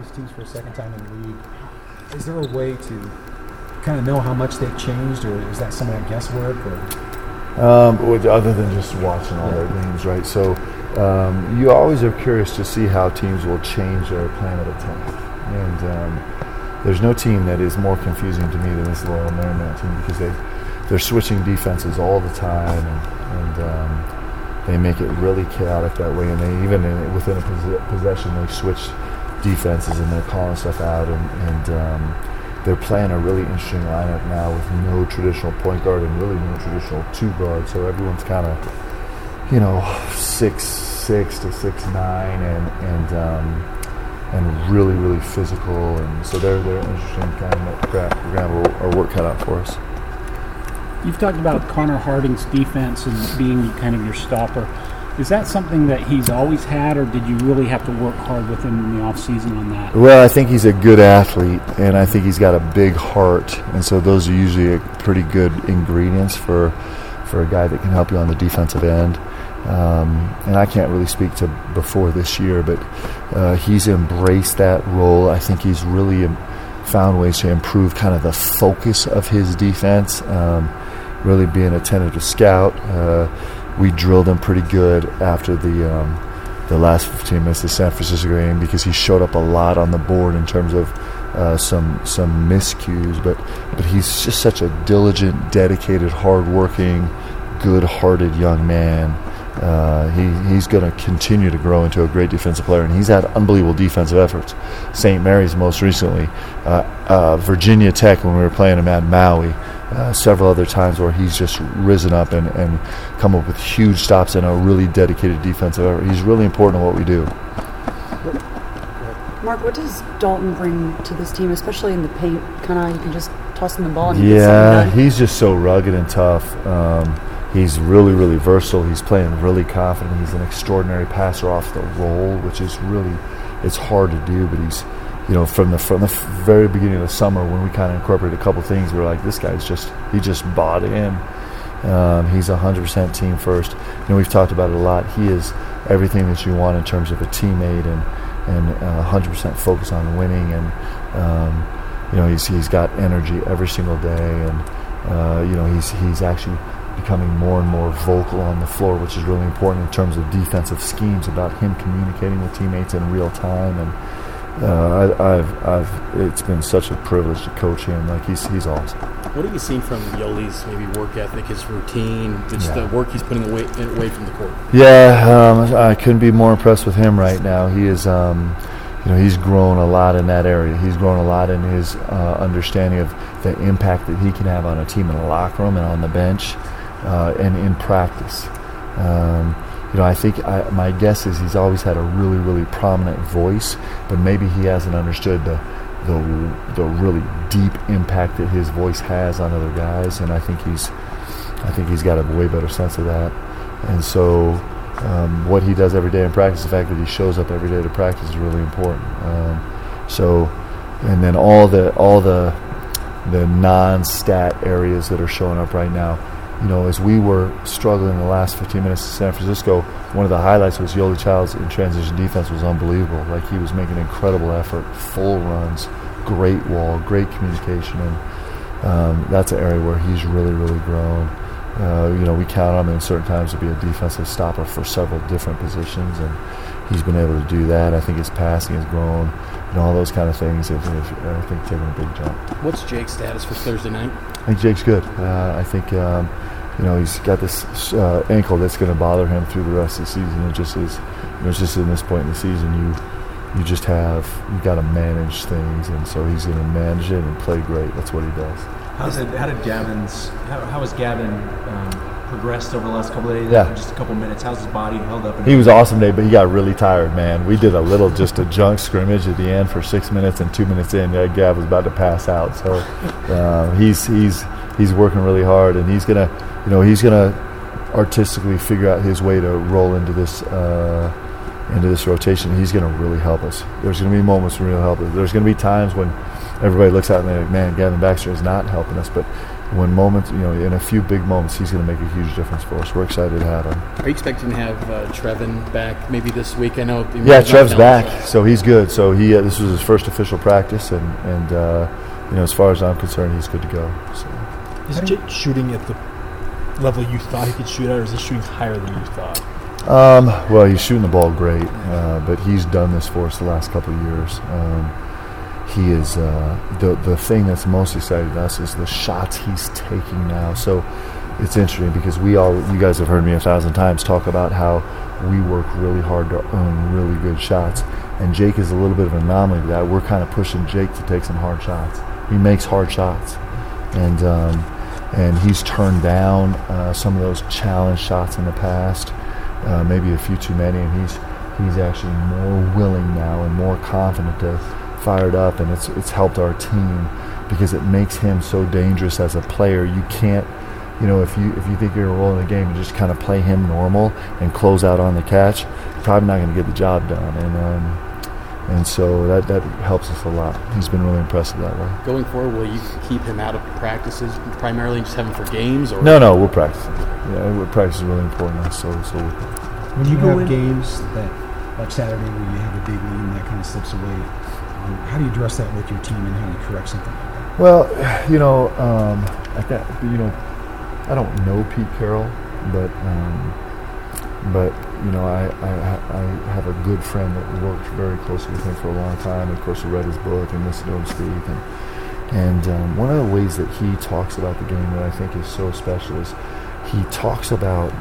these teams for a second time in the league. Is there a way to kind of know how much they've changed, or is that some of that guesswork? Or Um, with- other than just watching all their games, right? So um, you always are curious to see how teams will change their plan of attack. And um, there's no team that is more confusing to me than this Loyola Marymount team because they they're switching defenses all the time, and, and um, they make it really chaotic that way. And they even in, within a possession they switch defenses and they're calling stuff out and. and um, they're playing a really interesting lineup now with no traditional point guard and really no traditional two guard. So everyone's kind of, you know, six six to six nine and and um, and really really physical. And so they're they're interesting kind of we're gonna have our work cut out for us. You've talked about Connor Harding's defense and being kind of your stopper. Is that something that he's always had, or did you really have to work hard with him in the offseason on that? Well, I think he's a good athlete, and I think he's got a big heart, and so those are usually pretty good ingredients for for a guy that can help you on the defensive end. Um, and I can't really speak to before this year, but uh, he's embraced that role. I think he's really um, found ways to improve kind of the focus of his defense. Um, really being a tentative scout. Uh, we drilled him pretty good after the um, the last 15 minutes of the San Francisco game because he showed up a lot on the board in terms of uh, some some miscues. But but he's just such a diligent, dedicated, hardworking, good-hearted young man. Uh, he, he's going to continue to grow into a great defensive player, and he's had unbelievable defensive efforts. St. Mary's most recently, uh, uh, Virginia Tech when we were playing him at Maui, uh, several other times where he's just risen up and, and come up with huge stops and a really dedicated defensive effort. He's really important to what we do. Mark, what does Dalton bring to this team, especially in the paint? Kind of, you can just toss him the ball and Yeah, he's just so rugged and tough. Um, he's really, really versatile. He's playing really confident. He's an extraordinary passer off the roll, which is really, it's hard to do. But he's, you know, from the from the very beginning of the summer when we kind of incorporated a couple things, we were like, this guy's just he just bought in. Um, he's 100% team first. You know, we've talked about it a lot. He is everything that you want in terms of a teammate and and uh, 100% focus on winning. And um, you know, he's he's got energy every single day, and uh, you know, he's he's actually becoming more and more vocal on the floor, which is really important in terms of defensive schemes about him communicating with teammates in real time. And uh, I, I've I've it's been such a privilege to coach him. Like he's he's awesome. What have you seen from Yoeli's maybe work ethic, his routine, just Yeah. the work he's putting away away from the court? Yeah, um, I couldn't be more impressed with him right now. He is, um, you know, he's grown a lot in that area. He's grown a lot in his uh, understanding of the impact that he can have on a team in the locker room and on the bench uh, and in practice. Um, you know, I think I, my guess is he's always had a really, really prominent voice, but maybe he hasn't understood the the the really deep impact that his voice has on other guys, and I think he's I think he's got a way better sense of that. And so, um, what he does every day in practice, the fact that he shows up every day to practice, is really important. Um, so, and then all the all the the non-stat areas that are showing up right now. You know, as we were struggling in the last 15 minutes in San Francisco, one of the highlights was Yoeli Child's in transition defense was unbelievable. Like he was making incredible effort, full runs, great wall, great communication, and um, that's an area where he's really, really grown. Uh, you know, we count on him in certain times to be a defensive stopper for several different positions, and he's been able to do that. I think his passing has grown, and all those kind of things have, have I think, taken a big jump. What's Jake's status for Thursday night? I think Jake's good. Uh, I think um, you know he's got this uh, ankle that's going to bother him through the rest of the season. It just is. You know, it's just in this point in the season, you you just have you got to manage things, and so he's going to manage it and play great. That's what he does. How's it, how did Gavin's how, how has Gavin um, progressed over the last couple of days? Yeah. just a couple minutes. How's his body held up? He was awesome today, but he got really tired, man. We did a little just a junk scrimmage at the end for six minutes, and two minutes in, Gav was about to pass out. So uh, he's he's he's working really hard, and he's gonna, you know, he's gonna artistically figure out his way to roll into this uh, into this rotation. He's gonna really help us. There's gonna be moments when he'll help us. There's gonna be times when everybody looks at me like, man, Gavin Baxter is not helping us, but when moments, you know, in a few big moments, he's going to make a huge difference for us. We're excited to have him. Are you expecting to have uh, Trevin back maybe this week? I know. Yeah, Trev's back, know. so he's good. So he uh, this was his first official practice, and and uh, you know, as far as I'm concerned, he's good to go. So. Is Jake shooting at the level you thought he could shoot at, or is he shooting higher than you thought? Um, well, he's shooting the ball great, uh, but he's done this for us the last couple of years. Um, he is uh, the the thing that's most exciting to us is the shots he's taking now. So it's interesting because we all you guys have heard me a thousand times talk about how we work really hard to earn really good shots, and Jake is a little bit of an anomaly to that. We're kind of pushing Jake to take some hard shots. He makes hard shots, and um, and he's turned down uh, some of those challenge shots in the past uh, maybe a few too many, and he's he's actually more willing now and more confident to fire it up, and it's it's helped our team because it makes him so dangerous as a player. You can't, you know, if you if you think you're gonna roll in the game and just kind of play him normal and close out on the catch, you're probably not going to get the job done, and um, and so that that helps us a lot. He's been really impressive that way. Going forward, will you keep him out of practices primarily, and just have him for games, or No, no, we'll practice. Yeah, we're practice is really important. So so. When you Go have in- games that, like Saturday, where you have a big lead and that kind of slips away, how do you address that with your team and how do you correct something like that? Well, you know, um, I th- you know, I don't know Pete Carroll, but um, but you know, I, I I have a good friend that worked very closely with him for a long time. Of course, I read his book and listened to him speak, and and um, one of the ways that he talks about the game that I think is so special is he talks about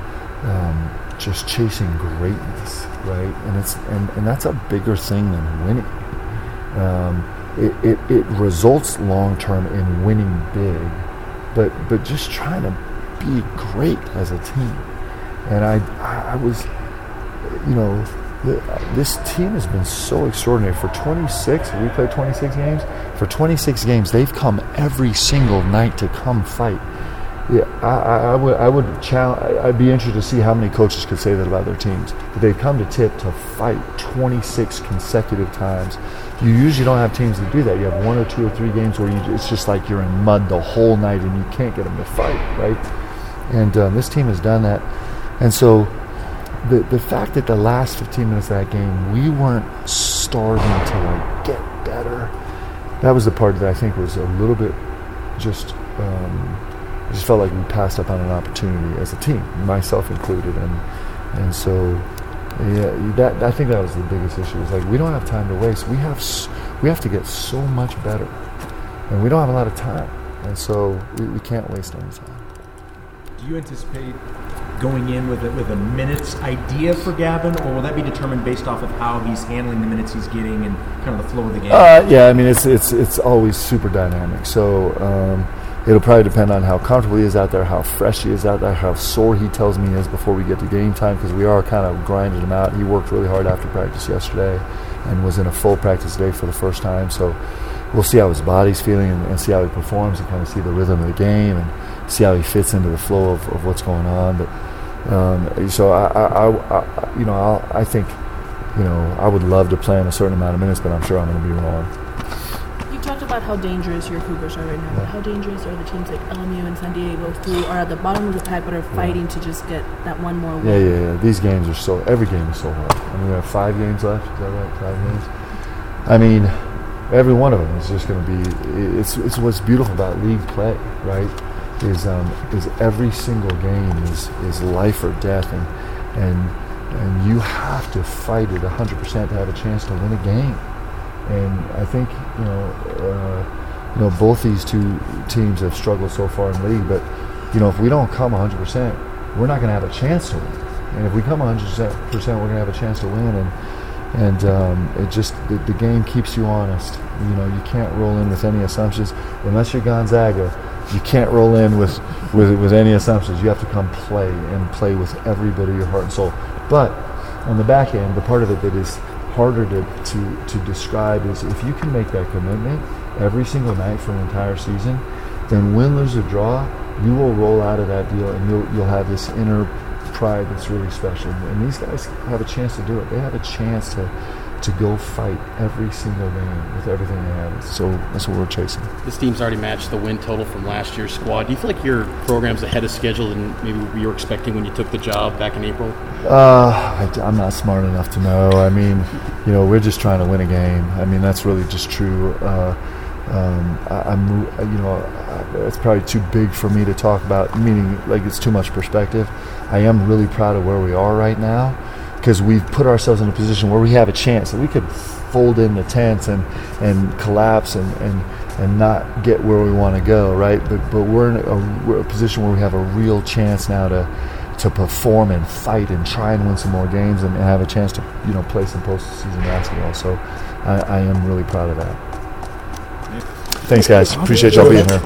um, just chasing greatness, right? And it's and, and that's a bigger thing than winning. Um, it, it, it results long term in winning big, but but just trying to be great as a team. And I I, was, you know, the, this team has been so extraordinary for 26. We played 26 games. For 26 games, they've come every single night to come fight. Yeah, I, I, would I would challenge. I'd be interested to see how many coaches could say that about their teams. That they've come to tip to fight 26 consecutive times. You usually don't have teams that do that. You have one or two or three games where you, it's just like you're in mud the whole night and you can't get them to fight, right? And um, this team has done that. And so the the fact that the last 15 minutes of that game we weren't starving to like get better. That was the part that I think was a little bit just. Um, I just felt like we passed up on an opportunity as a team, myself included, and and so yeah, that I think that was the biggest issue. Is like we don't have time to waste. We have s- we have to get so much better, and we don't have a lot of time, and so we, we can't waste any time. Do you anticipate going in with a, with a minutes idea for Gavin, or will that be determined based off of how he's handling the minutes he's getting and kind of the flow of the game? Uh, yeah, I mean it's it's it's always super dynamic. So um, it'll probably depend on how comfortable he is out there, how fresh he is out there, how sore he tells me he is before we get to game time because we are kind of grinding him out. He worked really hard after practice yesterday and was in a full practice day for the first time. So we'll see how his body's feeling and, and see how he performs and kind of see the rhythm of the game and see how he fits into the flow of, of what's going on. But um, so I, I, I, you know I'll, I think you know I would love to play in a certain amount of minutes, but I'm sure I'm going to be wrong. About how dangerous your Cougars are right now, but how dangerous are the teams like LMU and San Diego who are at the bottom of the pack but are fighting to just get that one more win? Yeah, yeah, yeah. These games are so. Every game is so hard. I mean, we have five games left. Is that right? Five games. I mean, every one of them is just going to be. It's it's what's beautiful about league play, right? Is um is every single game is is life or death, and and and you have to fight it 100 percent to have a chance to win a game. And I think you know, uh, you know, both these two teams have struggled so far in the league. But you know, if we don't come 100 percent, we're not going to have a chance to win. And if we come 100 percent, we're going to have a chance to win. And and um, it just the, the game keeps you honest. You know, you can't roll in with any assumptions unless you're Gonzaga. You can't roll in with, with with any assumptions. You have to come play and play with every bit of your heart and soul. But on the back end, the part of it that is harder to, to, to describe is if you can make that commitment every single night for an entire season, then win, lose, or draw, you will roll out of that deal and you'll you'll have this inner pride that's really special. And these guys have a chance to do it. They have a chance to to go fight every single game with everything they have. So that's what we're chasing. This team's already matched the win total from last year's squad. Do you feel like your program's ahead of schedule than maybe you were expecting when you took the job back in April? Uh, I, am not smart enough to know. I mean, you know, we're just trying to win a game. I mean, that's really just true. Uh, um, I, am you know, it's probably too big for me to talk about, meaning like it's too much perspective. I am really proud of where we are right now because we've put ourselves in a position where we have a chance that we could fold in the tents and, and collapse and, and, and not get where we want to go, right? But, but we're in a, we're a position where we have a real chance now to, to perform and fight and try and win some more games and, and have a chance to you know play some postseason basketball. So I, I am really proud of that. Thanks, guys. Appreciate y'all being here.